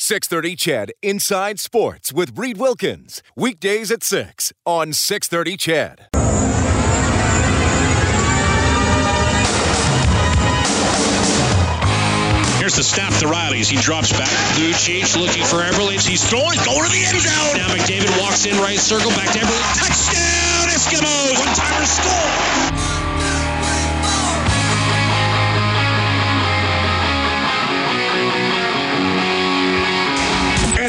630 CHED Inside Sports with Reed Wilkins. Weekdays at 6 on 630 CHED. Here's the snap to Riley's. he drops back. Lucic looking for Eberle. He's throwing, going to the end zone. Now McDavid walks in right circle, back to Eberle. Touchdown, Eskimos! One-timer score!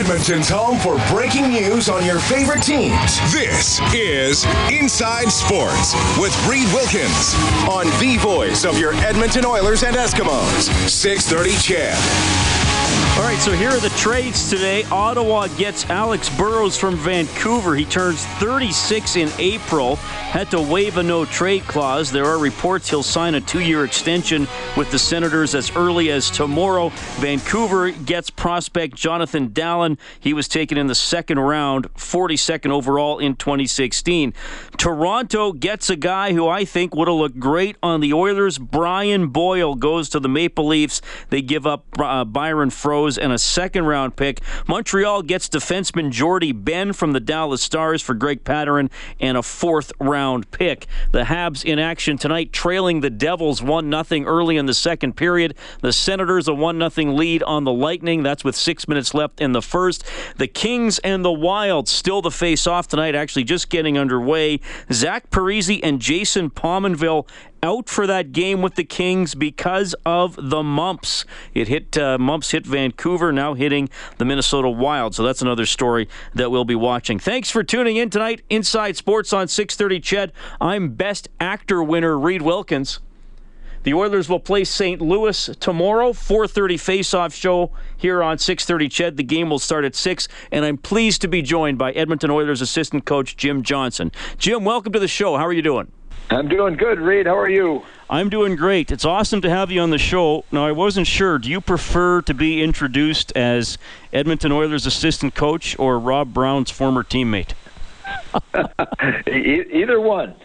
Edmonton's home for breaking news on your favorite teams. This is Inside Sports with Reed Wilkins on the voice of your Edmonton Oilers and Eskimos. 630 CHED. All right, so here are the trades today. Ottawa gets Alex Burrows from Vancouver. He turns 36 in April. Had to waive a no trade clause. There are reports he'll sign a two year extension with the Senators as early as tomorrow. Vancouver gets prospect Jonathan Dahlen. He was taken in the second round, 42nd overall in 2016. Toronto gets a guy who I think would have looked great on the Oilers. Brian Boyle goes to the Maple Leafs. They give up uh, Byron Froese and a second round pick. Montreal gets defenseman Jordie Benn from the Dallas Stars for Greg Pateryn and a fourth round pick. The Habs in action tonight, trailing the Devils 1 0 early in the second period. The Senators a 1 0 lead on the Lightning. That's with six minutes left in the first. The Kings and the Wild still to face off tonight, actually just getting underway. Zach Parise and Jason Pominville out for that game with the Kings because of the mumps. It hit uh, mumps hit Vancouver, now hitting the Minnesota Wild. So that's another story that we'll be watching. Thanks for tuning in tonight. Inside Sports on 6:30. Ched. I'm Best Actor winner Reed Wilkins. The Oilers will play St. Louis tomorrow, 4:30 face-off show here on 6:30 Ched. The game will start at 6 and I'm pleased to be joined by Edmonton Oilers assistant coach Jim Johnson. Jim, welcome to the show. How are you doing? I'm doing good, Reed. How are you? I'm doing great. It's awesome to have you on the show. Now, I wasn't sure. Do you prefer to be introduced as Edmonton Oilers assistant coach or Rob Brown's former teammate? Either one.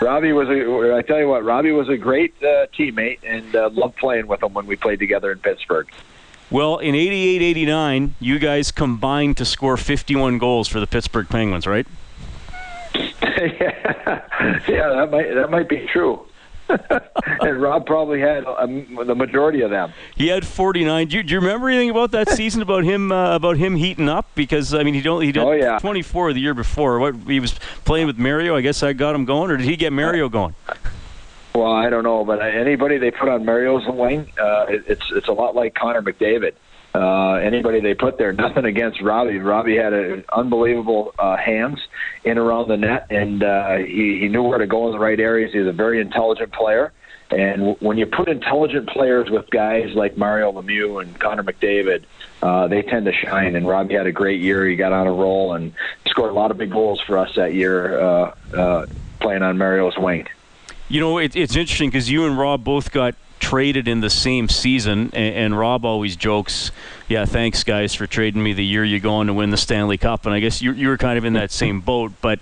Robbie was a. I tell you what, Robbie was a great uh, teammate, and uh, loved playing with him when we played together in Pittsburgh. Well, in 88-89, you guys combined to score 51 goals for the Pittsburgh Penguins, right? Yeah, yeah, that might that might be true. and Rob probably had um, the majority of them. He had 49. Do you, do you remember anything about that season about him uh, about him heating up? Because I mean, he don't he did oh, yeah. 24 the year before. What he was playing with Mario. I guess I got him going, or did he get Mario going? Well, I don't know, but anybody they put on Mario's wing, uh, it, it's it's a lot like Connor McDavid uh, anybody they put there. Nothing against Robbie. Robbie had a, unbelievable uh, hands in around the net, and uh, he, he knew where to go in the right areas. He's a very intelligent player. And when you put intelligent players with guys like Mario Lemieux and Connor McDavid, uh, they tend to shine. And Robbie had a great year. He got on a roll and scored a lot of big goals for us that year, uh, uh, playing on Mario's wing. You know, it, it's interesting because you and Rob both got traded in the same season, and, and, Rob always jokes, "Yeah, thanks guys for trading me the year you're going to win the Stanley Cup." And I guess you you were kind of in that same boat, but.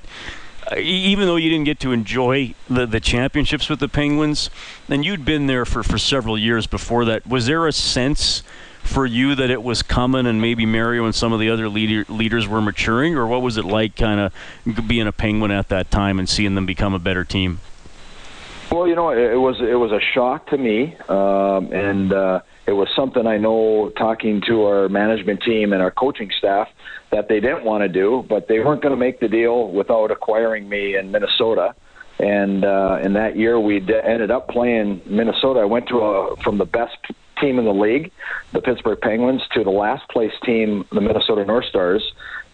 Uh, even though you didn't get to enjoy the, the championships with the Penguins, and you'd been there for, for several years before that, was there a sense for you that it was coming and maybe Mario and some of the other leader, leaders were maturing, or what was it like kind of being a Penguin at that time and seeing them become a better team? Well, you know, it was it was a shock to me, um, and uh, it was something I know talking to our management team and our coaching staff that they didn't want to do, but they weren't going to make the deal without acquiring me in Minnesota. And uh, in that year, we ended up playing Minnesota. I went to a, from the best team in the league, the Pittsburgh Penguins, to the last place team, the Minnesota North Stars.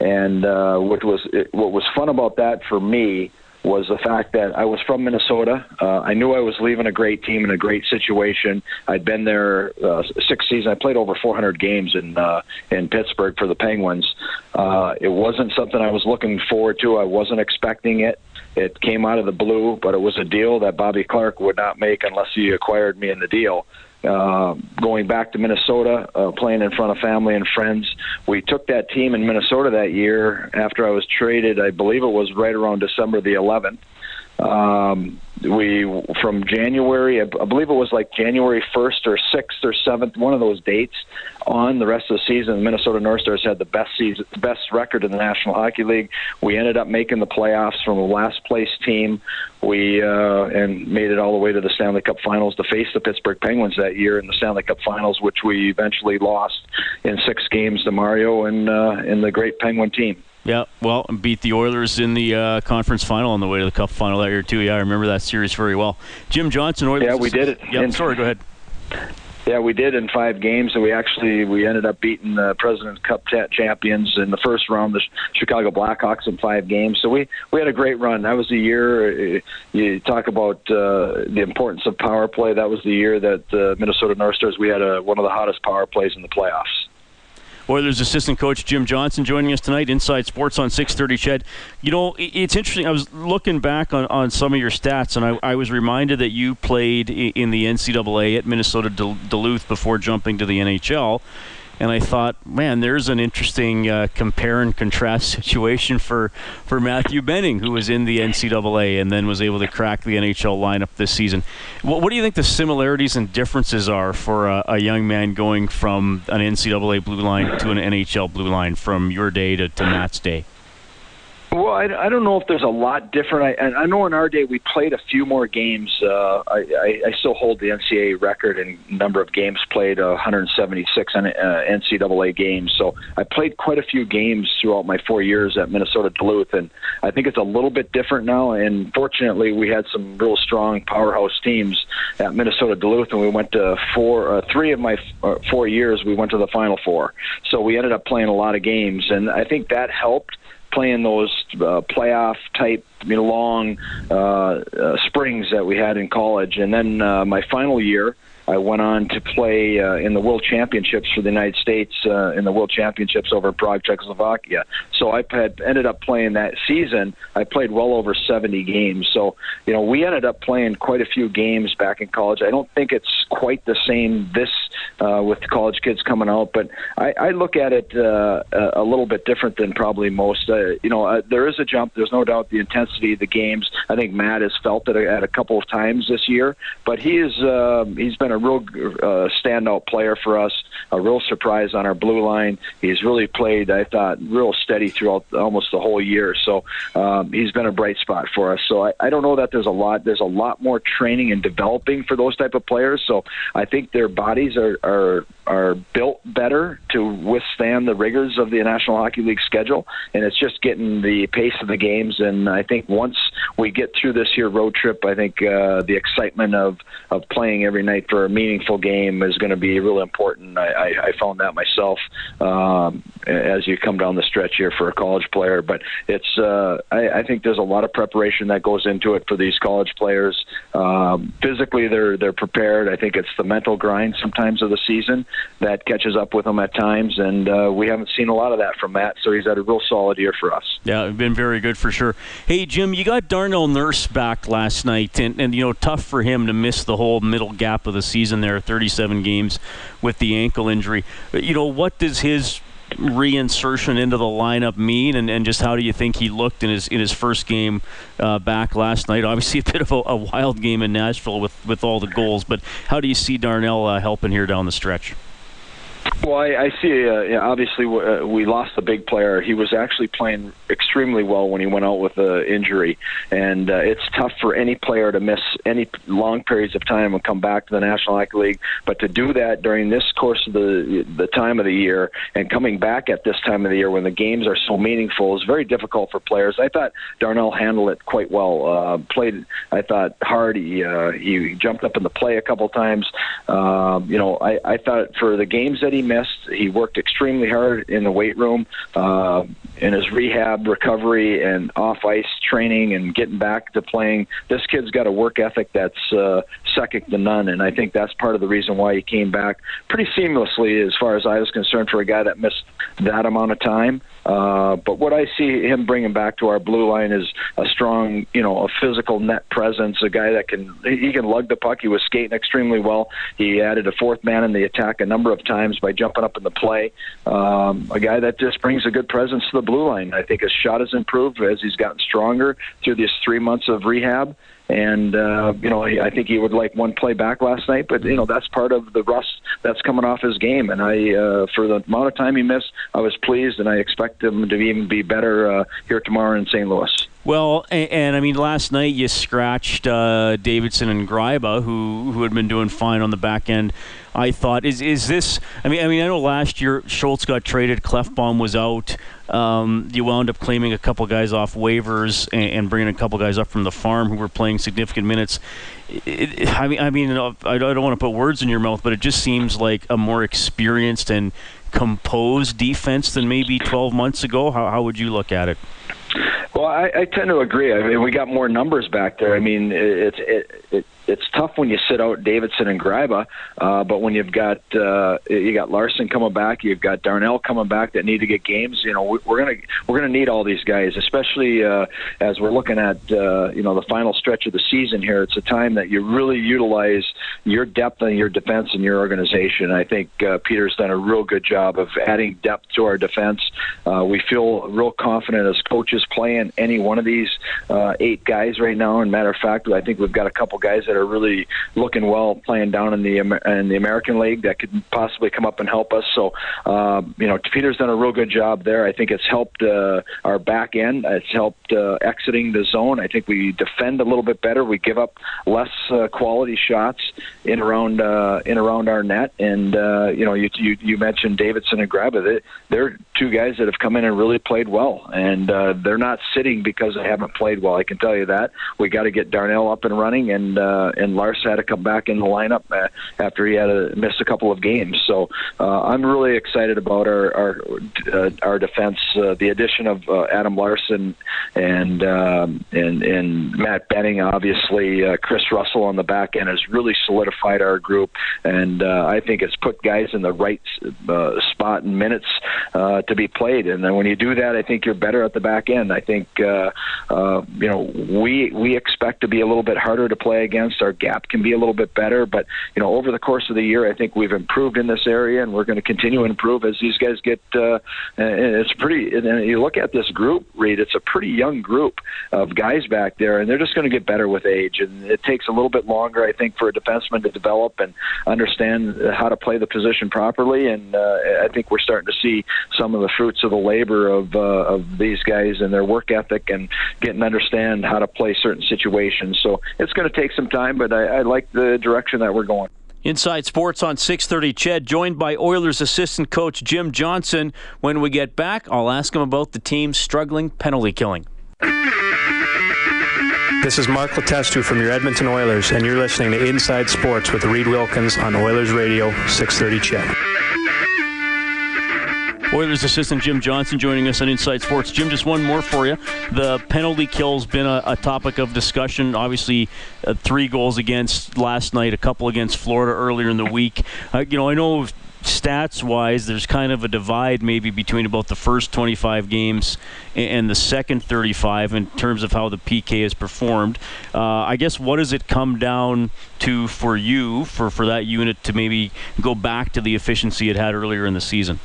And uh, what was it, what was fun about that for me was the fact that I was from Minnesota. Uh, I knew I was leaving a great team in a great situation. I'd been there uh, six seasons. I played over 400 games in uh, in Pittsburgh for the Penguins. Uh, it wasn't something I was looking forward to. I wasn't expecting it. It came out of the blue, but it was a deal that Bobby Clarke would not make unless he acquired me in the deal. Uh, going back to Minnesota, uh, playing in front of family and friends. We took that team in Minnesota that year after I was traded. I believe it was right around December the 11th. Um, we from January, I believe it was like January 1st or 6th or 7th, one of those dates. On the rest of the season, the Minnesota North Stars had the best season, best record in the National Hockey League. We ended up making the playoffs from a last place team. We uh, and made it all the way to the Stanley Cup Finals to face the Pittsburgh Penguins that year in the Stanley Cup Finals, which we eventually lost in six games to Mario and uh, and the great Penguin team. Yeah, well, beat the Oilers in the uh, conference final on the way to the Cup final that year too. Yeah, I remember that series very well. Jim Johnson, Oilers. Yeah, we did it. Yeah, sorry, go ahead. Yeah, we did in five games, and we actually we ended up beating the President's Cup champions in the first round, the Chicago Blackhawks, in five games. So we we had a great run. That was the year. Uh, you talk about uh, the importance of power play. That was the year that the uh, Minnesota North Stars we had a, one of the hottest power plays in the playoffs. Oilers assistant coach Jim Johnson joining us tonight. Inside Sports on 6:30. CHED. You know, it's interesting. I was looking back on, on some of your stats, and I, I was reminded that you played in the NCAA at Minnesota Duluth before jumping to the NHL and I thought, man, there's an interesting uh, compare and contrast situation for, for Matthew Benning, who was in the NCAA and then was able to crack the NHL lineup this season. What, what do you think the similarities and differences are for a, a, young man going from an NCAA blue line to an NHL blue line from your day to, to Matt's day? Well, I, I don't know if there's a lot different. I, I know in our day we played a few more games. Uh, I, I, I still hold the NCAA record in number of games played, uh, 176 uh, NCAA games. So I played quite a few games throughout my four years at Minnesota Duluth, and I think it's a little bit different now. And fortunately, we had some real strong powerhouse teams at Minnesota Duluth, and we went to four, uh, three of my uh, four years. We went to the Final Four, so we ended up playing a lot of games, and I think that helped playing those uh, playoff type you know, long uh, uh, springs that we had in college. And then uh, my final year, I went on to play uh, in the World Championships for the United States uh, in the World Championships over Prague, Czechoslovakia. So I had ended up playing that season. I played well over 70 games. So you know we ended up playing quite a few games back in college. I don't think it's quite the same this uh, with college kids coming out, but I, I look at it uh, a little bit different than probably most. Uh, you know, uh, there is a jump. There's no doubt the intensity of the games. I think Matt has felt it at a couple of times this year, but he is uh, he's been a real uh, standout player for us, a real surprise on our blue line. He's really played, I thought, real steady throughout almost the whole year. So um, he's been a bright spot for us. So I, I don't know that there's a lot. There's a lot more training and developing for those type of players. So I think their bodies are are are built better to withstand the rigors of the National Hockey League schedule, and it's just getting the pace of the games. And I think once we get through this here road trip, I think uh, the excitement of of playing every night for a meaningful game is going to be really important. I, I, I found that myself um, as you come down the stretch here for a college player, but it's uh, I, I think there's a lot of preparation that goes into it for these college players. Um, physically, they're they're prepared. I think it's the mental grind sometimes of the season that catches up with him at times, and uh, we haven't seen a lot of that from Matt. So he's had a real solid year for us. Yeah, been very good for sure. Hey, Jim, you got Darnell Nurse back last night, and, and you know tough for him to miss the whole middle gap of the season there, 37 games with the ankle injury. You know, what does his reinsertion into the lineup mean, and, and just how do you think he looked in his in his first game uh, back last night? Obviously, a bit of a, a, wild game in Nashville with with all the goals, but how do you see Darnell uh, helping here down the stretch? Well, I, I see. Uh, yeah, obviously, uh, we lost a big player. He was actually playing extremely well when he went out with an injury, and uh, it's tough for any player to miss any long periods of time and come back to the National Hockey League. But to do that during this course of the the time of the year and coming back at this time of the year when the games are so meaningful is very difficult for players. I thought Darnell handled it quite well. Uh, played, I thought hard. He uh, he jumped up in the play a couple times. Um, you know, I, I thought for the games that he he missed. He worked extremely hard in the weight room, uh, in his rehab, recovery, and off ice training, and getting back to playing. This kid's got a work ethic that's uh, second to none, and I think that's part of the reason why he came back pretty seamlessly, as far as I was concerned, for a guy that missed that amount of time. Uh, but what I see him bringing back to our blue line is a strong, you know, a physical net presence, a guy that can he can lug the puck. He was skating extremely well. He added a fourth man in the attack a number of times by jumping up in the play. Um, a guy that just brings a good presence to the blue line. I think his shot has improved as he's gotten stronger through these three months of rehab. And uh, you know, I think he would like one play back last night, but you know that's part of the rust that's coming off his game. And I, uh, for the amount of time he missed, I was pleased, and I expect him to even be better uh, here tomorrow in St. Louis. Well, and, and, I mean, last night you scratched uh, Davidson and Gryba, who who had been doing fine on the back end. I thought is is this? I mean, I mean, I know last year Schultz got traded, Klefbom was out. Um, you wound up claiming a couple guys off waivers and, and, bringing a couple guys up from the farm who were playing significant minutes. It, it, I mean, I mean, I don't want to put words in your mouth, but it just seems like a more experienced and composed defense than maybe 12 months ago. How, how would you look at it? Well, I, I tend to agree. I mean, we got more numbers back there. I mean, it's it, it, it's tough when you sit out Davidson and Gryba, uh, but when you've got uh, you got Larsson coming back, you've got Darnell coming back that need to get games. You know, we're gonna we're gonna need all these guys, especially uh, as we're looking at uh, you know the final stretch of the season here. It's a time that you really utilize your depth and your defense in your organization. I think uh, Peter's done a real good job of adding depth to our defense. Uh, we feel real confident as coaches playing any one of these uh, eight guys right now. And matter of fact, I think we've got a couple guys that are really looking well playing down in the in the American League that could possibly come up and help us. So, uh, you know, Peter's done a real good job there. I think it's helped uh, our back end. It's helped uh, exiting the zone. I think we defend a little bit better. We give up less uh, quality shots in around uh, in around our net. And uh, you know, you, you you mentioned Davidson and. They, they're two guys that have come in and really played well, and uh, they're not sitting because they haven't played well. I can tell you that. We got to get Darnell up and running, and uh, and Lars had to come back in the lineup uh, after he had to miss a couple of games. So uh, I'm really excited about our our uh, our defense. Uh, the addition of uh, Adam Larsson and um, and and Matt Benning, obviously uh, Kris Russell on the back end has really solidified our group, and uh, I think it's put guys in the right uh, spot and minutes uh, to be played. And then when you do that, I think you're better at the back end. I think uh, uh, you know we we expect to be a little bit harder to play against. Our gap can be a little bit better, but you know over the course of the year, I think we've improved in this area, and we're going to continue to improve as these guys get. Uh, it's pretty. And you look at this group, Reed. It's a pretty young group of guys back there, and they're just going to get better with age. And it takes a little bit longer, I think, for a defenseman to develop and understand how to play the position properly. And uh, I think we're starting to see some of the fruits of the labor of uh, of these guys and their work ethic and getting to understand how to play certain situations. So it's going to take some time, but I, I like the direction that we're going. Inside Sports on 6:30. CHED joined by Oilers assistant coach Jim Johnson. When we get back, I'll ask him about the team's struggling penalty killing. This is Mark Letestu from your Edmonton Oilers, and you're listening to Inside Sports with Reed Wilkins on Oilers Radio 630 CHED. Oilers assistant Jim Johnson joining us on Inside Sports. Jim, just one more for you. The penalty kill's been a, a topic of discussion. Obviously, uh, three goals against last night, a couple against Florida earlier in the week. Uh, you know, I know stats wise, there's kind of a divide maybe between about the first 25 games and the second 35 in terms of how the PK has performed. Uh, I guess what does it come down to for you for, for that unit to maybe go back to the efficiency it had earlier in the season?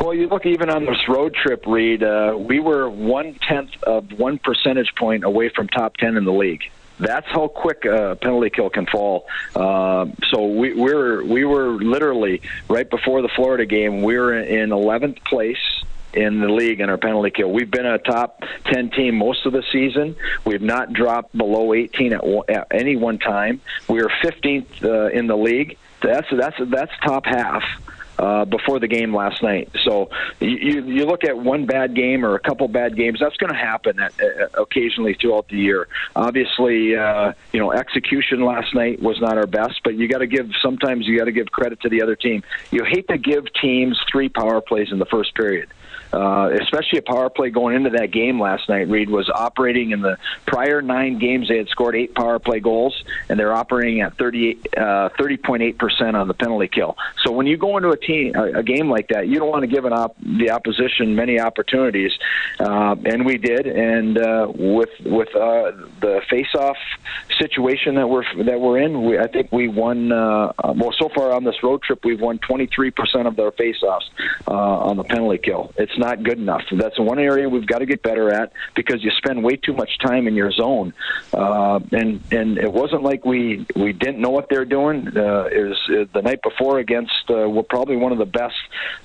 Well, you look even on this road trip, Reed. Uh, we were one tenth of one percentage point away from top ten in the league. That's how quick a penalty kill can fall. Uh, so we, we were we were literally right before the Florida game. We were in 11th place in the league in our penalty kill. We've been a top 10 team most of the season. We've not dropped below 18 at, at any one time. We are 15th uh, in the league. That's that's that's top half uh, before the game last night. So you, you look at one bad game or a couple bad games, that's going to happen at, occasionally throughout the year. Obviously, uh, you know, execution last night was not our best, but you got to give sometimes you got to give credit to the other team. You hate to give teams three power plays in the first period uh, especially a power play going into that game last night. Reed was operating in the prior nine games; they had scored eight power play goals, and they're operating at 38, uh, 30.8 percent on the penalty kill. So when you go into a team a, a game like that, you don't want to give an op- the opposition many opportunities, uh, and we did. And uh, with with uh, the face-off situation that we're that we're in, we, I think we won. Uh, well, so far on this road trip, we've won 23 percent of their face-offs uh, on the penalty kill. It's not good enough. That's one area we've got to get better at because you spend way too much time in your zone. Uh, and and it wasn't like we we didn't know what they're doing. Uh, was uh, the night before against uh, probably one of the best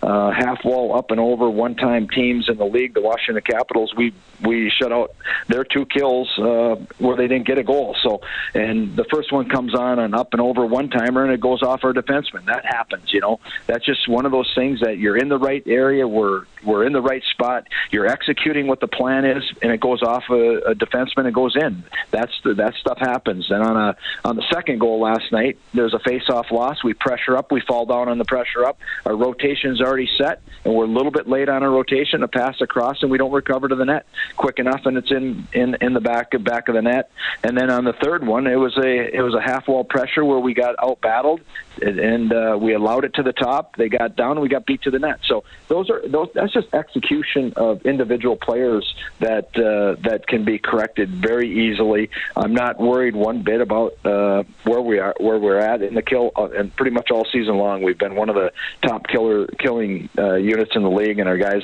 uh, half wall up and over one time teams in the league, the Washington Capitals. We we shut out their two kills uh, where they didn't get a goal. So and the first one comes on an up and over one timer and it goes off our defenseman. That happens, you know. That's just one of those things that you're in the right area. We're we're in the right spot. You're executing what the plan is, and it goes off a, a defenseman and goes in. That's the, that stuff happens. And on a on the second goal last night, there's a face-off loss. We pressure up. We fall down on the pressure up. Our rotation's already set, and we're a little bit late on our rotation. A pass across, and we don't recover to the net quick enough, and it's in in in the back back of the net. And then on the third one, it was a it was a half wall pressure where we got out battled, and uh, we allowed it to the top. They got down, we got beat to the net. So those are those. That's just execution of individual players that uh, that can be corrected very easily. I'm not worried one bit about uh, where we are where we're at in the kill, uh, and pretty much all season long we've been one of the top killer killing uh, units in the league, and our guys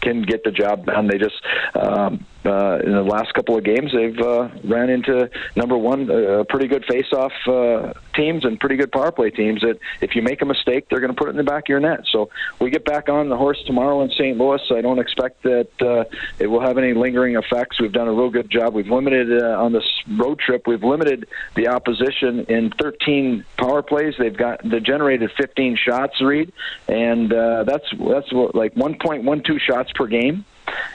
can get the job done. They just um, uh, in the last couple of games, they've uh, ran into number one, uh, pretty good face-off uh, teams and pretty good power play teams. That if you make a mistake, they're going to put it in the back of your net. So we get back on the horse tomorrow in St. Louis. I don't expect that uh, it will have any lingering effects. We've done a real good job. We've limited uh, on this road trip. We've limited the opposition in 13 power plays. They've got they generated 15 shots, Reed, and uh, that's that's what, like 1.12 shots per game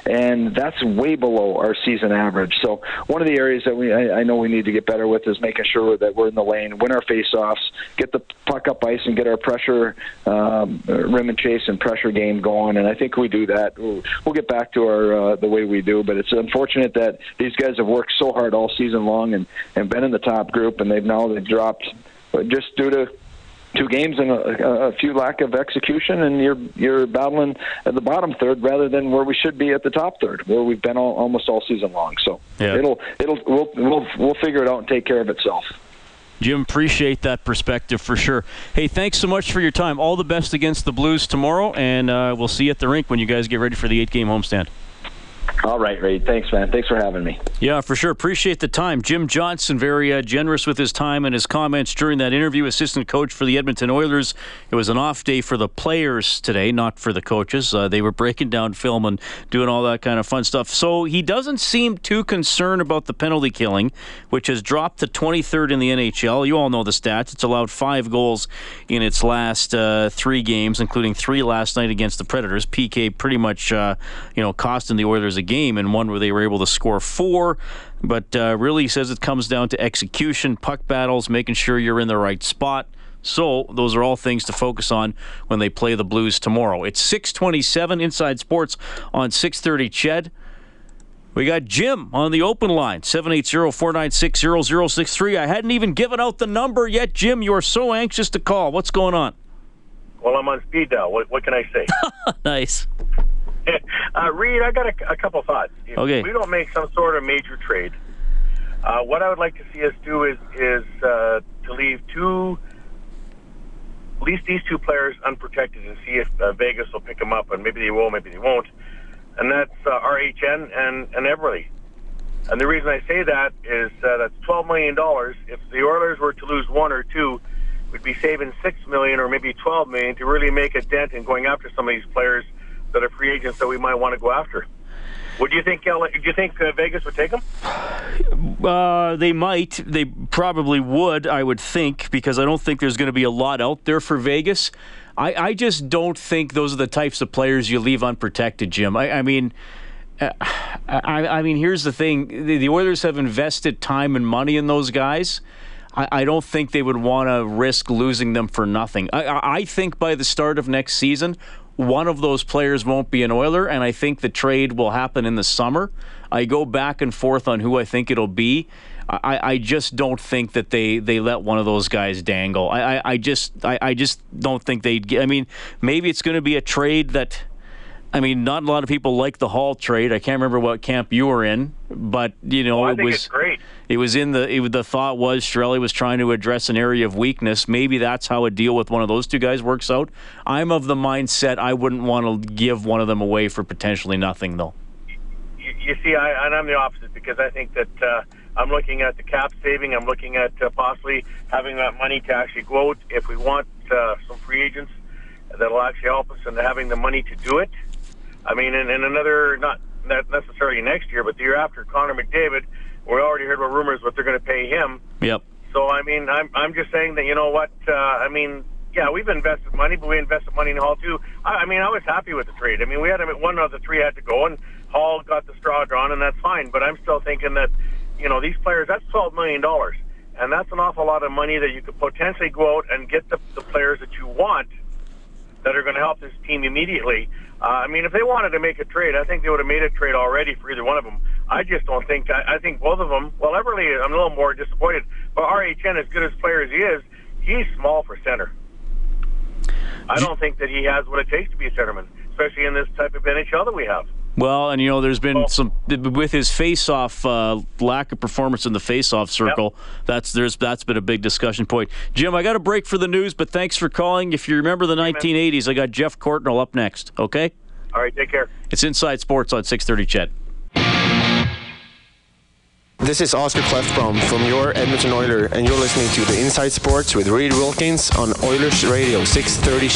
and that's way below our season average. So one of the areas that we I, I know we need to get better with is making sure that we're in the lane, win our faceoffs, get the puck up ice, and get our pressure um, rim and chase and pressure game going. And I think we do that. We'll, get back to our uh, the way we do. But it's unfortunate that these guys have worked so hard all season long and and been in the top group, and they've now they've dropped just due to two games and a, a few lack of execution, and you're you're battling at the bottom third rather than where we should be at the top third, where we've been all, almost all season long. So yeah. it'll it'll we'll, we'll we'll figure it out and take care of itself. Jim, appreciate that perspective for sure. Hey, thanks so much for your time. All the best against the Blues tomorrow, and uh, we'll see you at the rink when you guys get ready for the eight-game homestand. All right, Ray. Thanks, man. Thanks for having me. Yeah, for sure. Appreciate the time. Jim Johnson, very uh, generous with his time and his comments during that interview. Assistant coach for the Edmonton Oilers. It was an off day for the players today, not for the coaches. Uh, they were breaking down film and doing all that kind of fun stuff. So he doesn't seem too concerned about the penalty killing, which has dropped to 23rd in the NHL. You all know the stats. It's allowed five goals in its last uh, three games, including three last night against the Predators. PK pretty much, uh, you know, costing the Oilers game game and one where they were able to score four. But uh, really says it comes down to execution, puck battles, making sure you're in the right spot. So those are all things to focus on when they play the Blues tomorrow. It's 627 Inside Sports on 630 Ched. We got Jim on the open line, 780-496-0063. I hadn't even given out the number yet. Jim, you are so anxious to call. What's going on? Well, I'm on speed dial. What, what can I say? nice. uh, Reed, I got a, a couple thoughts. If okay. we don't make some sort of major trade, uh, what I would like to see us do is is uh, to leave two, at least these two players unprotected, and see if uh, Vegas will pick them up, and maybe they will, maybe they won't. And that's uh, RNH and and Eberle. And the reason I say that is uh, that's twelve million dollars. If the Oilers were to lose one or two, we'd be saving six million or maybe twelve million to really make a dent in going after some of these players that are free agents that we might want to go after. Would you think? Uh, do you think uh, Vegas would take them? Uh, they might. They probably would. I would think because I don't think there's going to be a lot out there for Vegas. I, I just don't think those are the types of players you leave unprotected, Jim. I, I mean, uh, I, I, mean, here's the thing: the, the, Oilers have invested time and money in those guys. I, I don't think they would want to risk losing them for nothing. I, I think by the start of next season, one of those players won't be an Oiler, and I think the trade will happen in the summer. I go back and forth on who I think it'll be. I, I just don't think that they, they let one of those guys dangle. I, I, I just I, I just don't think they'd get. I mean, maybe it's going to be a trade that. I mean, not a lot of people like the Hall trade. I can't remember what camp you were in, but you know, oh, it was great. It was in the it, the thought was Chiarelli was trying to address an area of weakness. Maybe that's how a deal with one of those two guys works out. I'm of the mindset I wouldn't want to give one of them away for potentially nothing, though. You, you see, I, and I'm the opposite because I think that. Uh, I'm looking at the cap saving. I'm looking at uh, possibly having that money to actually go out if we want uh, some free agents that'll actually help us and having the money to do it. I mean, in, in another, not not necessarily next year, but the year after, Connor McDavid, we already heard about rumors what they're going to pay him. Yep. So I mean, I'm I'm just saying that you know what? Uh, I mean, yeah, we've invested money, but we invested money in Hall too. I, I mean, I was happy with the trade. I mean, we had one of the three had to go, and Hall got the straw drawn, and that's fine. But I'm still thinking that you know, these players, that's $12 million. And that's an awful lot of money that you could potentially go out and get the, the players that you want that are going to help this team immediately. Uh, I mean, if they wanted to make a trade, I think they would have made a trade already for either one of them. I just don't think. I, I think both of them. Well, Eberle, I'm a little more disappointed. But RNH, as good as player as he is, he's small for center. I don't think that he has what it takes to be a centerman, especially in this type of NHL that we have. Well, and you know, there's been some with his face-off uh, lack of performance in the face-off circle. Yep. That's there's that's been a big discussion point. Jim, I got a break for the news, but thanks for calling. If you remember the 1980s, I got Geoff Courtnall up next. Okay. All right. Take care. It's Inside Sports on 630 CHED. This is Oscar Klefbom from your Edmonton Oiler, and you're listening to the Inside Sports with Reed Wilkins on Oilers Radio 630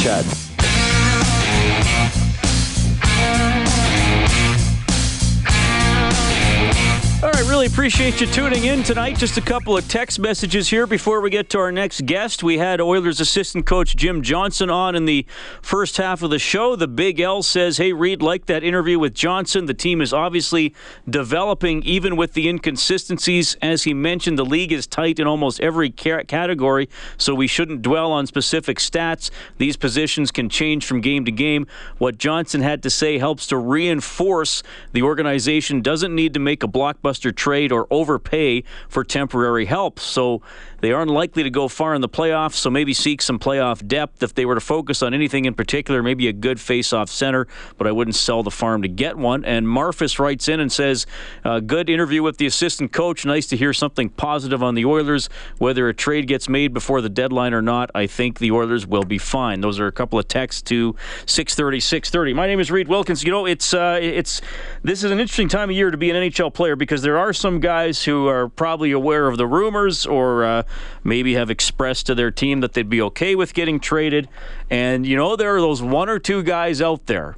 CHED. really appreciate you tuning in tonight. Just a couple of text messages here before we get to our next guest. We had Oilers assistant coach Jim Johnson on in the first half of the show. The Big L says, Hey, Reed, like that interview with Johnson. The team is obviously developing, even with the inconsistencies. As he mentioned, the league is tight in almost every category, so we shouldn't dwell on specific stats. These positions can change from game to game. What Johnson had to say helps to reinforce the organization doesn't need to make a blockbuster trade or overpay for temporary help. So they aren't likely to go far in the playoffs, so maybe seek some playoff depth. If they were to focus on anything in particular, maybe a good face-off center, but I wouldn't sell the farm to get one. And Marfus writes in and says, uh, Good interview with the assistant coach. Nice to hear something positive on the Oilers. Whether a trade gets made before the deadline or not, I think the Oilers will be fine. Those are a couple of texts to 630, 630. My name is Reed Wilkins. You know, it's, uh, it's, this is an interesting time of year to be an NHL player because there are some guys who are probably aware of the rumors or uh, maybe have expressed to their team that they'd be okay with getting traded. And, you know, there are those one or two guys out there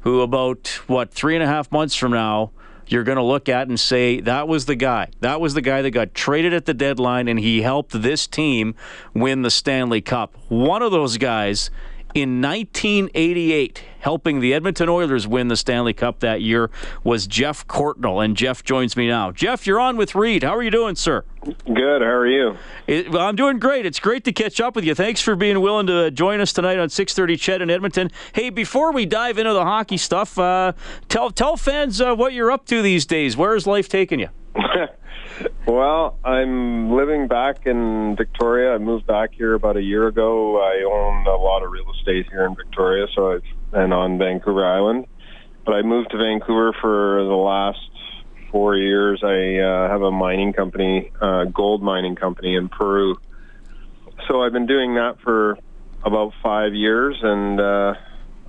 who, about, what, three and a half months from now, you're going to look at and say, that was the guy. That was the guy that got traded at the deadline and he helped this team win the Stanley Cup. One of those guys in 1988, helping the Edmonton Oilers win the Stanley Cup that year, was Geoff Courtnall. And Geoff joins me now. Geoff, you're on with Reed. How are you doing, sir? Good. How are you? It, well, I'm doing great. It's great to catch up with you. Thanks for being willing to join us tonight on 6:30 CHED in Edmonton. Hey, before we dive into the hockey stuff, uh, tell tell fans uh, what you're up to these days. Where is life taking you? Well, I'm living back in Victoria. I moved back here about a year ago. I own a lot of real estate here in Victoria, so I've and on Vancouver Island. But I moved to Vancouver for the last four years. I uh, have a mining company, uh, gold mining company in Peru. So I've been doing that for about five years, and uh,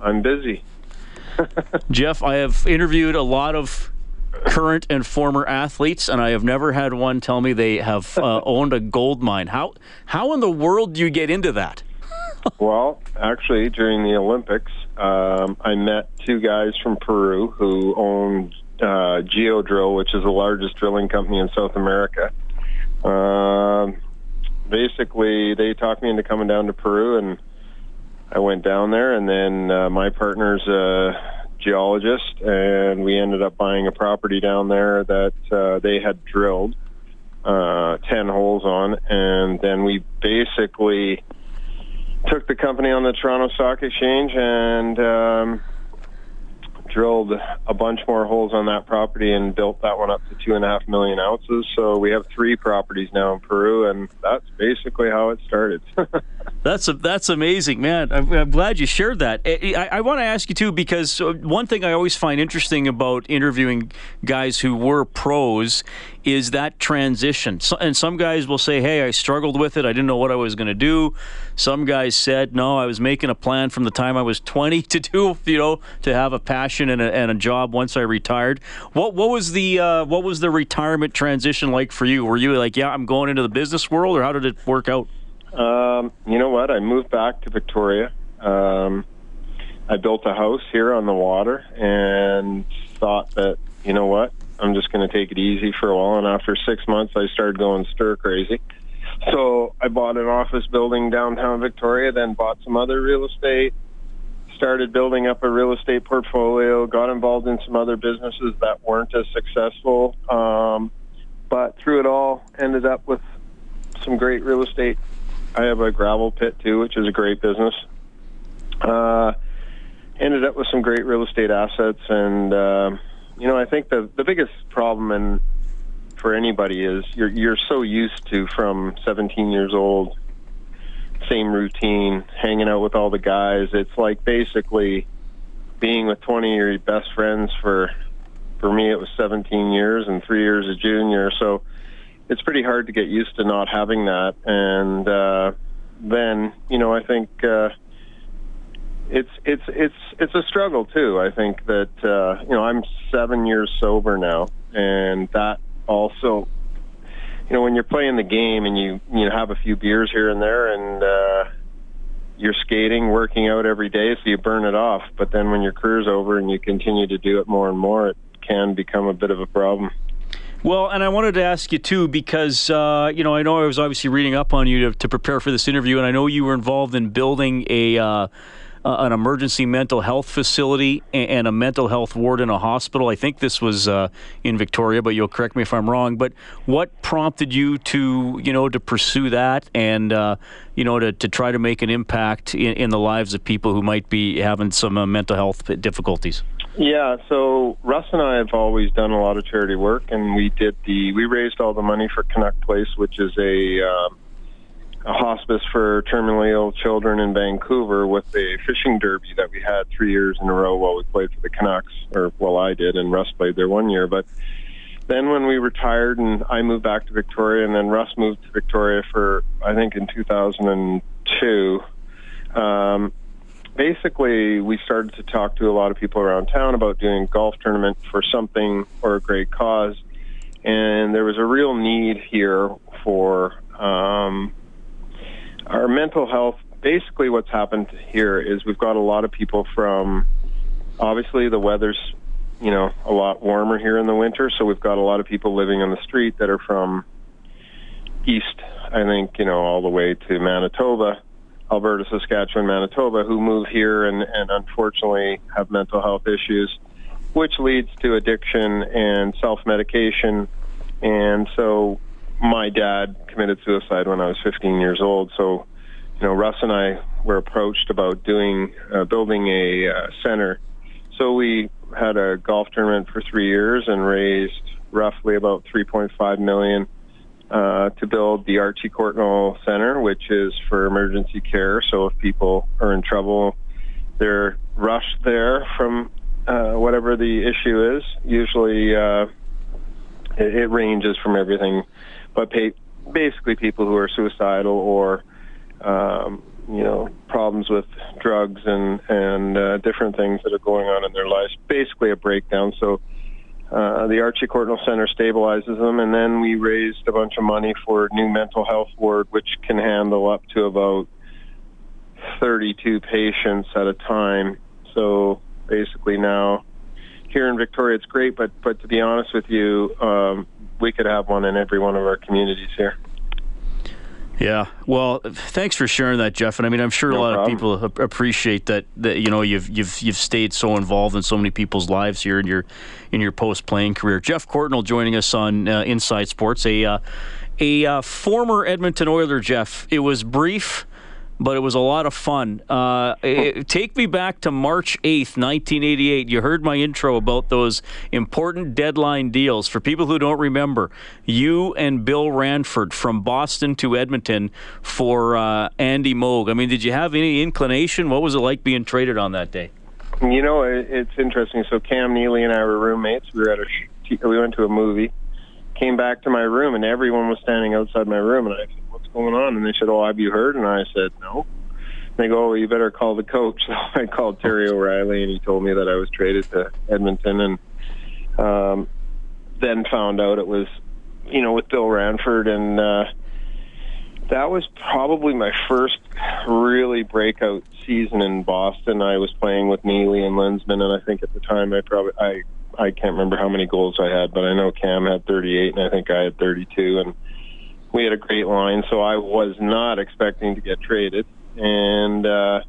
I'm busy. Geoff, I have interviewed a lot of current and former athletes, and I have never had one tell me they have uh, owned a gold mine. How how in the world do you get into that? well, actually, during the Olympics, um, I met two guys from Peru who owned uh, Geodrill, which is the largest drilling company in South America. Um, basically, they talked me into coming down to Peru and I went down there, and then uh, my partner's a geologist, and we ended up buying a property down there that uh, they had drilled uh, 10 holes on, and then we basically took the company on the Toronto Stock Exchange and um, drilled a bunch more holes on that property and built that one up to two and a half million ounces. So we have three properties now in Peru, and that's basically how it started. that's a, that's amazing, man. I'm, I'm, glad you shared that. I, I, want to ask you too because uh, one thing I always find interesting about interviewing guys who were pros is that transition. So, and some guys will say, "Hey, I struggled with it. I didn't know what I was going to do." Some guys said, "No, I was making a plan from the time I was 20 to do, you know, to have a passion and a, and a job once I retired." What what was the uh, what was the retirement transition like for you? Were you like, "Yeah, I'm going into the business world," or how did it work out? Um, you know what? I moved back to Victoria. Um, I built a house here on the water and thought that, you know what? I'm just going to take it easy for a while. And after six months, I started going stir crazy. So I bought an office building downtown Victoria, then bought some other real estate, started building up a real estate portfolio, got involved in some other businesses that weren't as successful. Um, but through it all, ended up with some great real estate. I have a gravel pit too, which is a great business. Uh, ended up with some great real estate assets and, uh, you know, I think the the biggest problem and for anybody is you're you're so used to from 17 years old, same routine, hanging out with all the guys. It's like basically being with 20 of your best friends for for me it was 17 years and three years a junior. So it's pretty hard to get used to not having that. And uh, then you know I think. Uh, it's it's it's it's a struggle too. I think that uh, you know I'm seven years sober now, and that also, you know, when you're playing the game and you you have a few beers here and there, and uh, you're skating, working out every day, so you burn it off. But then when your career's over and you continue to do it more and more, it can become a bit of a problem. Well, and I wanted to ask you too because uh, you know I know I was obviously reading up on you to, to, prepare for this interview, and I know you were involved in building a. Uh, an emergency mental health facility and, a mental health ward in a hospital. I think this was uh, in Victoria, but you'll correct me if I'm wrong. But what prompted you to, you know, to pursue that and, uh, you know, to, to try to make an impact in, in the lives of people who might be having some uh, mental health difficulties? Yeah, so Russ and I have always done a lot of charity work, and we did the we raised all the money for Canuck Place, which is a um, a hospice for terminally ill children in Vancouver with a fishing derby that we had three years in a row while we played for the Canucks, or well, I did, and Russ played there one year. But then when we retired and I moved back to Victoria, and then Russ moved to Victoria for I think in 2002. Um, basically, we started to talk to a lot of people around town about doing a golf tournament for something or a great cause, and there was a real need here for um, our mental health, basically what's happened here is we've got a lot of people from, obviously the weather's, you know, a lot warmer here in the winter, so we've got a lot of people living on the street that are from east, I think, you know, all the way to Manitoba, Alberta, Saskatchewan, Manitoba, who move here and, and unfortunately have mental health issues, which leads to addiction and self-medication. And so my dad committed suicide when I was 15 years old. So, you know, Russ and I were approached about doing uh, building a uh, center. So we had a golf tournament for three years and raised roughly about 3.5 million uh, to build the Archie Courtnall Center, which is for emergency care. So if people are in trouble, they're rushed there from uh, whatever the issue is. Usually, uh, it, it ranges from everything but pay, basically people who are suicidal or um, you know problems with drugs and and uh, different things that are going on in their lives. Basically, a breakdown. So. Uh, the Archie Courtnall Center stabilizes them, and then we raised a bunch of money for a new mental health ward, which can handle up to about 32 patients at a time. So basically, now here in Victoria, it's great, but but to be honest with you, um, we could have one in every one of our communities here. Yeah. Well, thanks for sharing that, Geoff. And I mean, I'm sure no a lot problem. of people appreciate that. That you know, you've you've you've stayed so involved in so many people's lives here in your in your post playing career. Geoff Courtnall joining us on uh, Inside Sports, a uh, a uh, former Edmonton Oiler. Geoff, it was brief but it was a lot of fun. Uh, it, take me back to March 8th, 1988. You heard my intro about those important deadline deals. For people who don't remember, you and Bill Ranford from Boston to Edmonton for uh, Andy Moog. I mean, did you have any inclination? What was it like being traded on that day? You know, it's interesting. So Cam Neely and I were roommates. We were at a we went to a movie. Came back to my room, and everyone was standing outside my room, and I going on? And they said, oh, have you heard? And I said, no. And they go, oh, you better call the coach. So I called Terry O'Reilly, and he told me that I was traded to Edmonton, and um, then found out it was, you know, with Bill Ranford, and uh, that was probably my first really breakout season in Boston. I was playing with Neely and Linseman, and I think at the time I probably I I can't remember how many goals I had, but I know Cam had 38, and I think I had 32, and we had a great line, so I was not expecting to get traded, and uh,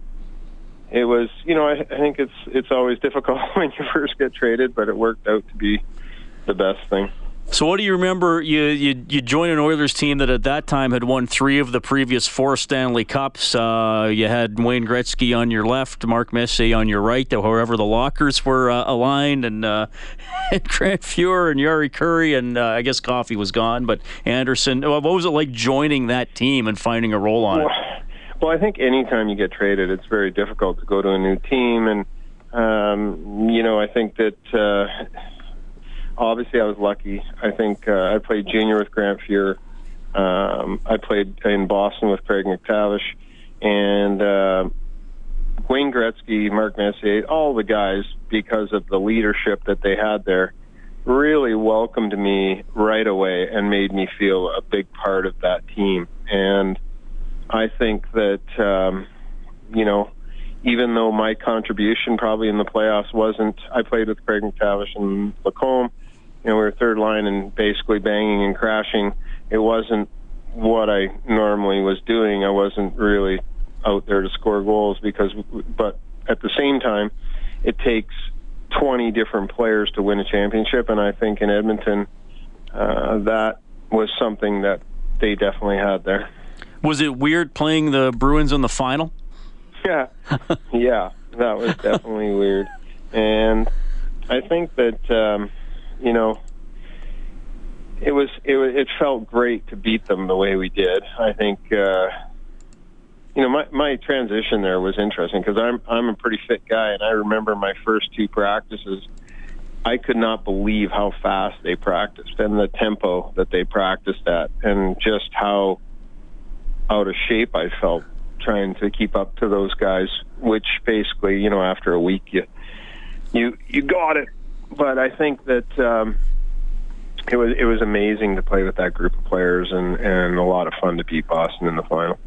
it was, you know, I, I think it's it's always difficult when you first get traded, but it worked out to be the best thing. So, what do you remember? You, you you joined an Oilers team that at that time had won three of the previous four Stanley Cups. Uh, you had Wayne Gretzky on your left, Mark Messier on your right, however the lockers were uh, aligned, and, uh, and Grant Fuhr and Jari Kurri, and uh, I guess Coffey was gone, but Anderson. What was it like joining that team and finding a role on well, it? Well, I think anytime you get traded, it's very difficult to go to a new team, and um, you know, I think that uh, obviously I was lucky. I think uh, I played junior with Grant Fuhr. Um, I played in Boston with Craig MacTavish, and uh, Wayne Gretzky, Mark Messier, all the guys, because of the leadership that they had there, really welcomed me right away and made me feel a big part of that team. And I think that, um, you know, even though my contribution probably in the playoffs wasn't, I played with Craig MacTavish and Lacombe you know, we were third line and basically banging and crashing. It wasn't what I normally was doing. I wasn't really out there to score goals because, but at the same time, it takes 20 different players to win a championship. And I think in Edmonton, uh, that was something that they definitely had there. Was it weird playing the Bruins in the final? Yeah. yeah, that was definitely weird. And I think that, um, you know, it was it was, it felt great to beat them the way we did. I think uh, you know my my transition there was interesting because I'm I'm a pretty fit guy, and I remember my first two practices. I could not believe how fast they practiced and the tempo that they practiced at, and just how out of shape I felt trying to keep up to those guys. Which basically, you know, after a week, you you you got it but I think that um, it was it was amazing to play with that group of players and and a lot of fun to beat Boston in the final.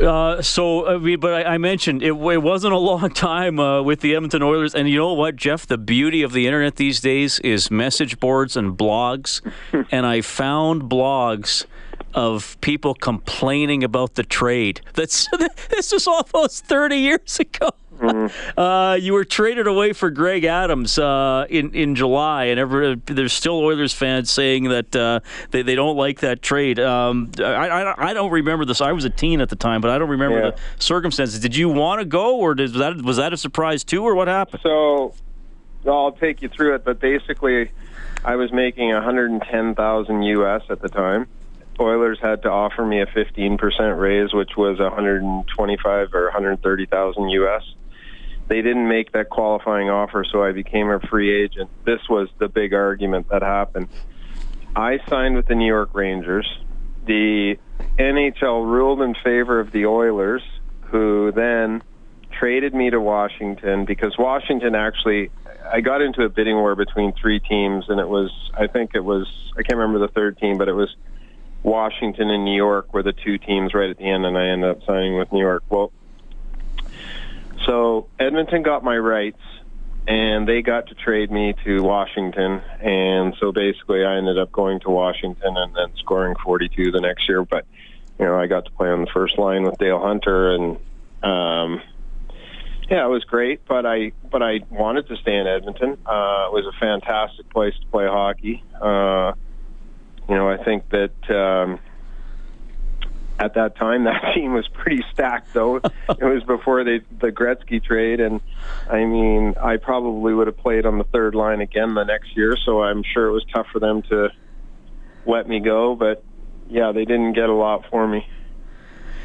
Uh, so, I mean, but I, I mentioned it, it, wasn't a long time uh, with the Edmonton Oilers, and you know what, Geoff? The beauty of the internet these days is message boards and blogs, and I found blogs of people complaining about the trade. That's this was almost thirty years ago. Mm-hmm. Uh, you were traded away for Greg Adams uh, in in July, and there's still Oilers fans saying that uh, they, they don't like that trade. Um, I, I, I don't remember this. I was a teen at the time, but I don't remember yeah. the circumstances. Did you want to go, or did that was that a surprise too, or what happened? So I'll take you through it, but basically, I was making 110,000 US at the time. Oilers had to offer me a 15% raise, which was 125 or 130,000 US. They didn't make that qualifying offer, so I became a free agent. This was the big argument that happened. I signed with the New York Rangers. The NHL ruled in favor of the Oilers, who then traded me to Washington because Washington actually I got into a bidding war between three teams and it was I think it was I can't remember the third team but it was Washington and New York were the two teams right at the end and I ended up signing with New York. Well, so Edmonton got my rights, and they got to trade me to Washington, and so basically I ended up going to Washington and then scoring 42 the next year. But you know, I got to play on the first line with Dale Hunter, and um, yeah, it was great. But I but I wanted to stay in Edmonton. Uh, it was a fantastic place to play hockey. Uh, you know, I think that. Um, at that time, that team was pretty stacked. Though it was before they, the Gretzky trade, and I mean, I probably would have played on the third line again the next year. So I'm sure it was tough for them to let me go. But yeah, they didn't get a lot for me.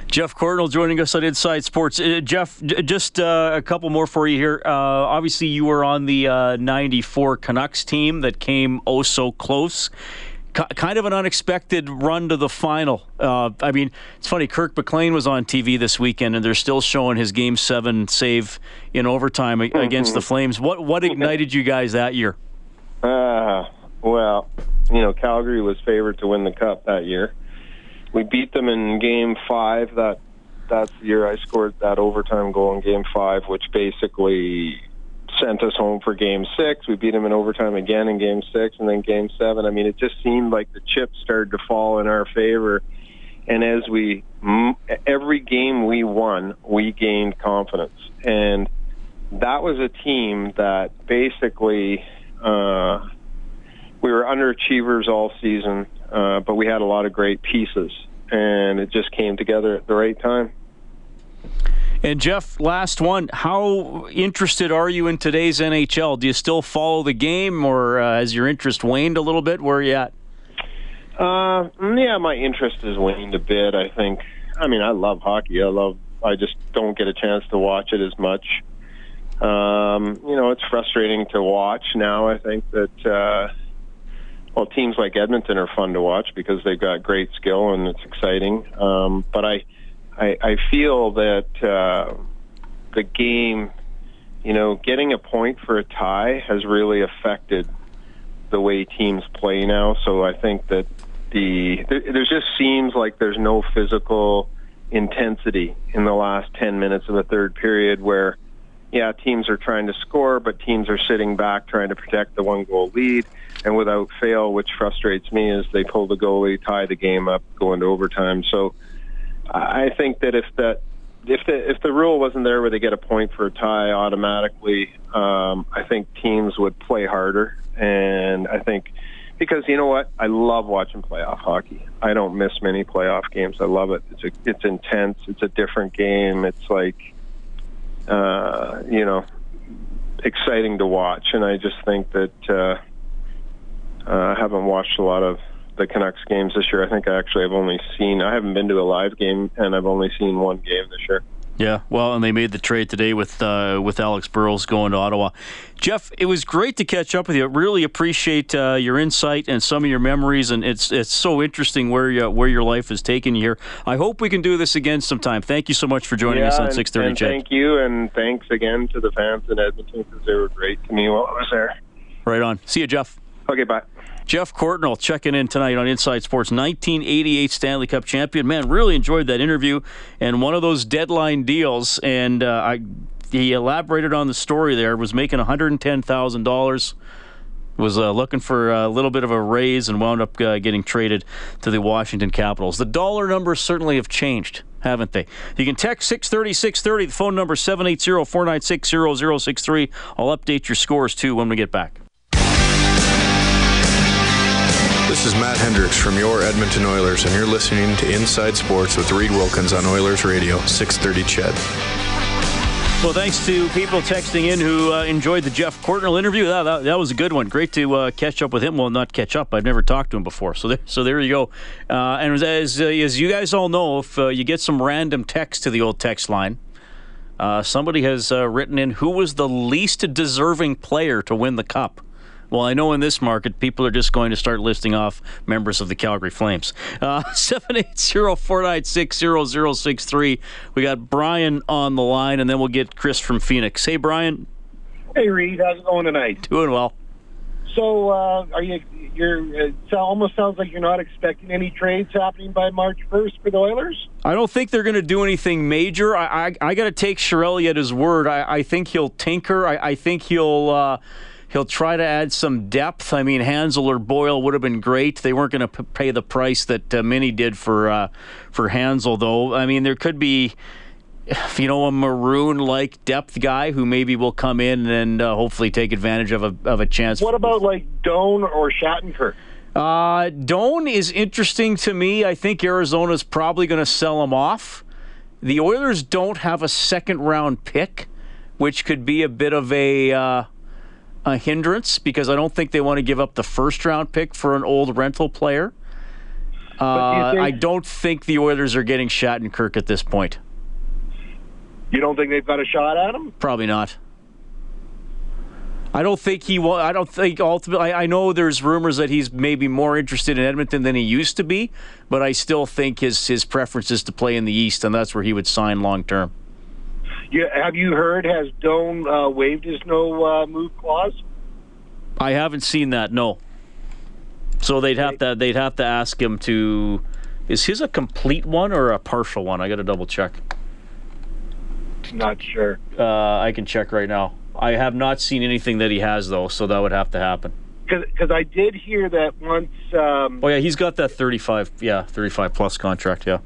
Geoff Courtnall joining us on Inside Sports. Uh, Geoff, just uh, a couple more for you here. Uh, obviously, you were on the '94 uh, Canucks team that came oh so close kind of an unexpected run to the final. Uh, I mean, it's funny. Kirk McLean was on TV this weekend, and they're still showing his Game Seven save in overtime mm-hmm. against the Flames. What what ignited you guys that year? Uh, well, you know, Calgary was favored to win the cup that year. We beat them in Game Five. That that's the year I scored that overtime goal in Game Five, which basically sent us home for game six. We beat them in overtime again in game six and then game seven. I mean, it just seemed like the chips started to fall in our favor. And as we, every game we won, we gained confidence. And that was a team that basically, uh, we were underachievers all season, uh, but we had a lot of great pieces. And it just came together at the right time. And Geoff, last one. How interested are you in today's NHL? Do you still follow the game, or uh, has your interest waned a little bit? Where are you at? Uh, yeah, my interest has waned a bit. I think. I mean, I love hockey. I love. I just don't get a chance to watch it as much. Um, you know, it's frustrating to watch now. I think that. Uh, well, teams like Edmonton are fun to watch because they've got great skill and it's exciting. Um, but I, I, I feel that uh, the game, you know, getting a point for a tie has really affected the way teams play now. So I think that the there, just seems like there's no physical intensity in the last 10 minutes of the third period where yeah teams are trying to score but teams are sitting back trying to protect the one goal lead and without fail which frustrates me is they pull the goalie tie the game up go into overtime so I think that if that if the if the rule wasn't there where they get a point for a tie automatically, um, I think teams would play harder, and I think because you know what, I love watching playoff hockey. I don't miss many playoff games. I love it. It's a, it's intense. It's a different game. It's like uh, you know exciting to watch, and I just think that uh, uh, I haven't watched a lot of the Canucks games this year. I think I actually have only seen. I haven't been to a live game, and I've only seen one game this year. Yeah, well, and they made the trade today with uh, with Alex Burrows going to Ottawa. Geoff, it was great to catch up with you. Really appreciate uh, your insight and some of your memories, and it's it's so interesting where you, where your life has taken you here. I hope we can do this again sometime. Thank you so much for joining yeah, us on Six Thirty. Thank you, and thanks again to the fans in Edmonton because they were great to me while I was there. Right on. See you, Geoff. Okay, bye. Geoff Courtnall checking in tonight on Inside Sports, 1988 Stanley Cup champion. Man, really enjoyed that interview and one of those deadline deals. And uh, I, he elaborated on the story there. Was making 110,000 dollars. Was uh, looking for a little bit of a raise and wound up uh, getting traded to the Washington Capitals. The dollar numbers certainly have changed haven't they? You can text 630 630. The phone number 780 496 0063. I'll update your scores too when we get back. This is Matt Hendricks from your Edmonton Oilers, and you're listening to Inside Sports with Reid Wilkins on Oilers Radio, 630 CHED. Well, thanks to people texting in who uh, enjoyed the Geoff Courtnall interview. That, that, that, was a good one. Great to uh, catch up with him. Well, not catch up. I've never talked to him before. So there, so there you go. Uh, and as, as you guys all know, if uh, you get some random text to the old text line, uh, somebody has uh, written in who was the least deserving player to win the cup. Well, I know in this market, people are just going to start listing off members of the Calgary Flames. Uh, 780-496-0063. We got Brian on the line, and then we'll get Chris from Phoenix. Hey, Brian. Hey, Reid. How's it going tonight? Doing well. So, uh, are you? You're. It almost sounds like you're not expecting any trades happening by March 1st for the Oilers. I don't think they're going to do anything major. I I, I got to take Chiarelli at his word. I, I think he'll tinker. I, I think he'll. Uh, He'll try to add some depth. I mean, Hanzal or Boyle would have been great. They weren't going to p- pay the price that uh, Mini did for uh, for Hanzal, though. I mean, there could be, you know, a maroon like depth guy who maybe will come in and uh, hopefully take advantage of a of a chance. What about like Doan or Shattenkirk? Uh, Doan is interesting to me. I think Arizona's probably going to sell him off. The Oilers don't have a second round pick, which could be a bit of a uh, a hindrance because I don't think they want to give up the first round pick for an old rental player. Uh, think- I don't think the Oilers are getting Shattenkirk at this point. You don't think they've got a shot at him? Probably not. I don't think he will. I don't think ultimately. I, I know there's rumors that he's maybe more interested in Edmonton than he used to be, but I still think his his preference is to play in the East, and that's where he would sign long term. Yeah, have you heard? Has Doan uh, waived his no uh, move clause? I haven't seen that. No. So they'd have to they'd have to ask him to. Is his a complete one or a partial one? I got to double check. Not sure. Uh, I can check right now. I have not seen anything that he has though, so that would have to happen. Because I did hear that once um, Oh yeah, he's got that 35, yeah, 35 plus contract. Yeah.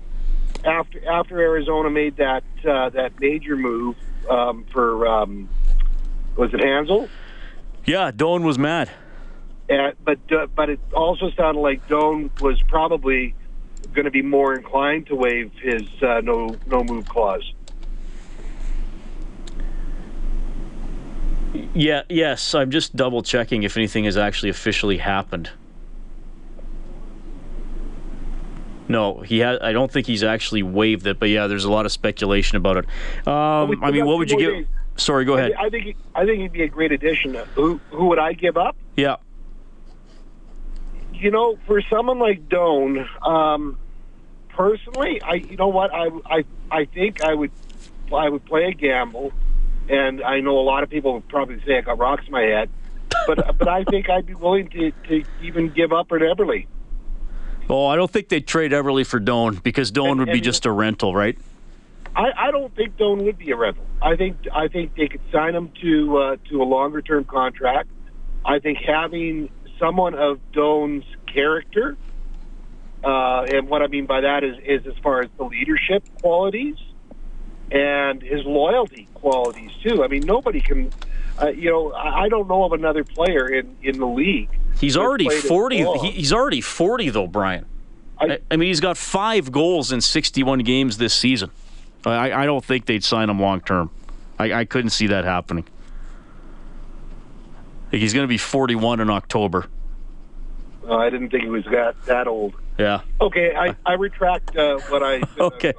After after Arizona made that uh, that major move um, for um, was it Hanzal? Yeah, Doan was mad. Uh, but uh, but it also sounded like Doan was probably going to be more inclined to waive his uh, no no move clause. Yeah, yes. I'm just double checking if anything has actually officially happened. No, he has. I don't think he's actually waived it, but yeah, there's a lot of speculation about it. Um, I mean, what would you give? Sorry, go ahead. I, think he, I think he'd be a great addition. Who who would I give up? Yeah, You know, for someone like Doan, um, personally, I you know what I I I think I would I would play a gamble, and I know a lot of people would probably say I got rocks in my head, but but I think I'd be willing to to even give up an Eberle. Oh, I don't think they'd trade Eberle for Doan because Doan would be and- just a rental, right? I, I don't think Doan would be a rental. I think I think they could sign him to uh, to a longer term contract. I think having someone of Doan's character, uh, and what I mean by that is is as far as the leadership qualities and his loyalty qualities too. I mean, nobody can. Uh, you know, I I don't know of another player in, in the league. He's already forty. He, he's already forty though, Brian. I, I mean, he's got five goals in sixty-one games this season. I, I don't think they'd sign him long term. I, I couldn't see that happening. Like, he's going to be forty-one in October. Uh, I didn't think he was that that old. Yeah. Okay, I, I retract uh, what I. Okay,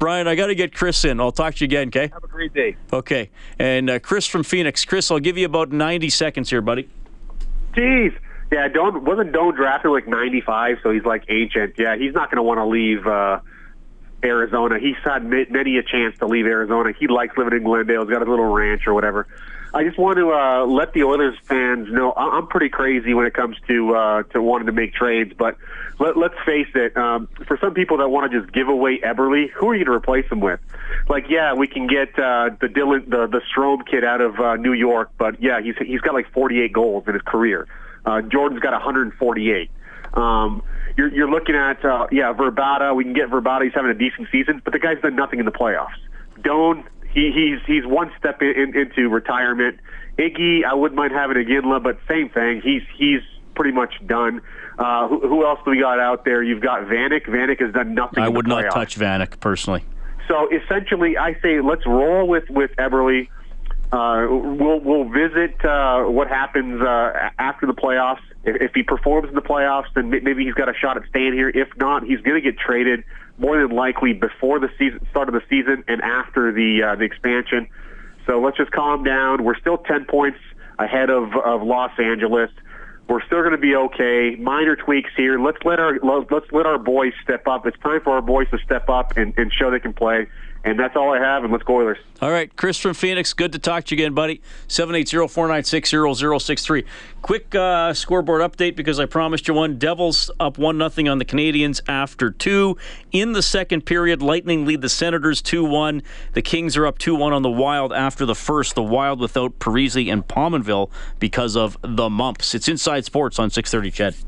Brian, I got to get Chris in. I'll talk to you again. Okay. Have a great day. Okay, and uh, Chris from Phoenix. Chris, I'll give you about ninety seconds here, buddy. Jeez. Yeah, Doan wasn't Doan drafted like '95, so he's like ancient. Yeah, he's not going to want to leave uh, Arizona. He's had ma- many a chance to leave Arizona. He likes living in Glendale. He's got a little ranch or whatever. I just want to uh, let the Oilers fans know I'm pretty crazy when it comes to uh, to wanting to make trades. But let, let's face it, um, for some people that want to just give away Eberle, who are you going to replace him with? Like, yeah, we can get uh, the Dylan, the the Strom kid out of uh, New York, but yeah, he's he's got like 48 goals in his career. Uh, Jordan's got 148. Um, you're, you're looking at, uh, yeah, Vrbata. We can get Vrbata. He's having a decent season, but the guy's done nothing in the playoffs. Doan, he, he's he's one step in, in, into retirement. Iggy, I wouldn't mind having Iginla, but same thing. He's he's pretty much done. Uh, who, who else do we got out there? You've got Vanek. Vanek has done nothing. I in the would not touch Vanek personally. So essentially, I say let's roll with with Eberle. Uh, we'll we'll visit uh, what happens uh, after the playoffs. If, if he performs in the playoffs, then maybe he's got a shot at staying here. If not, he's going to get traded more than likely before the season start of the season and after the uh, the expansion. So let's just calm down. We're still ten points ahead of of Los Angeles. We're still going to be okay. Minor tweaks here. Let's let our let's let our boys step up. It's time for our boys to step up and, and show they can play. And that's all I have, and let's go Oilers. All right, Chris from Phoenix, good to talk to you again, buddy. 780-496-0063. Quick uh, scoreboard update because I promised you one. Devils up 1 nothing on the Canadiens after two. In the second period, Lightning lead the Senators 2-1. The Kings are up 2-1 on the Wild after the first. The Wild without Parise and Pominville because of the mumps. It's Inside Sports on 630 CHED.